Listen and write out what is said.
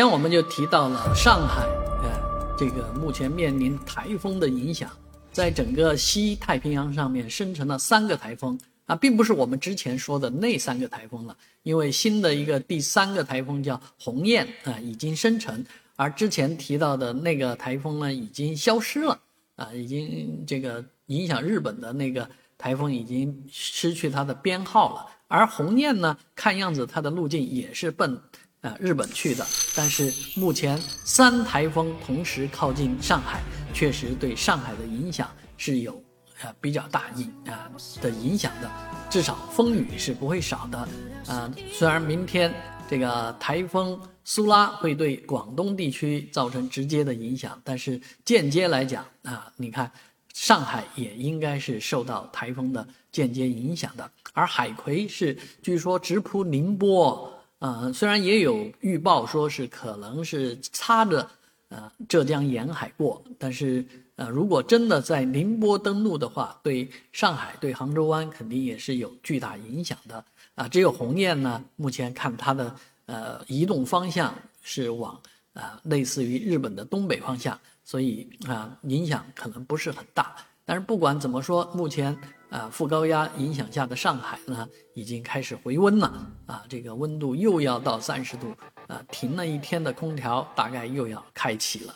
今天我们就提到了上海，呃，这个目前面临台风的影响，在整个西太平洋上面生成了三个台风啊，并不是我们之前说的那三个台风了，因为新的一个第三个台风叫鸿雁啊，已经生成，而之前提到的那个台风呢，已经消失了啊，已经这个影响日本的那个台风已经失去它的编号了，而鸿雁呢，看样子它的路径也是奔。啊，日本去的，但是目前三台风同时靠近上海，确实对上海的影响是有啊比较大影啊的影响的，至少风雨是不会少的。啊，虽然明天这个台风苏拉会对广东地区造成直接的影响，但是间接来讲啊，你看上海也应该是受到台风的间接影响的，而海葵是据说直扑宁波。啊，虽然也有预报说是可能是擦着呃浙江沿海过，但是呃如果真的在宁波登陆的话，对上海、对杭州湾肯定也是有巨大影响的啊。只有鸿雁呢，目前看它的呃移动方向是往啊类似于日本的东北方向，所以啊影响可能不是很大。但是不管怎么说，目前啊副高压影响下的上海呢，已经开始回温了啊，这个温度又要到三十度啊，停了一天的空调大概又要开启了。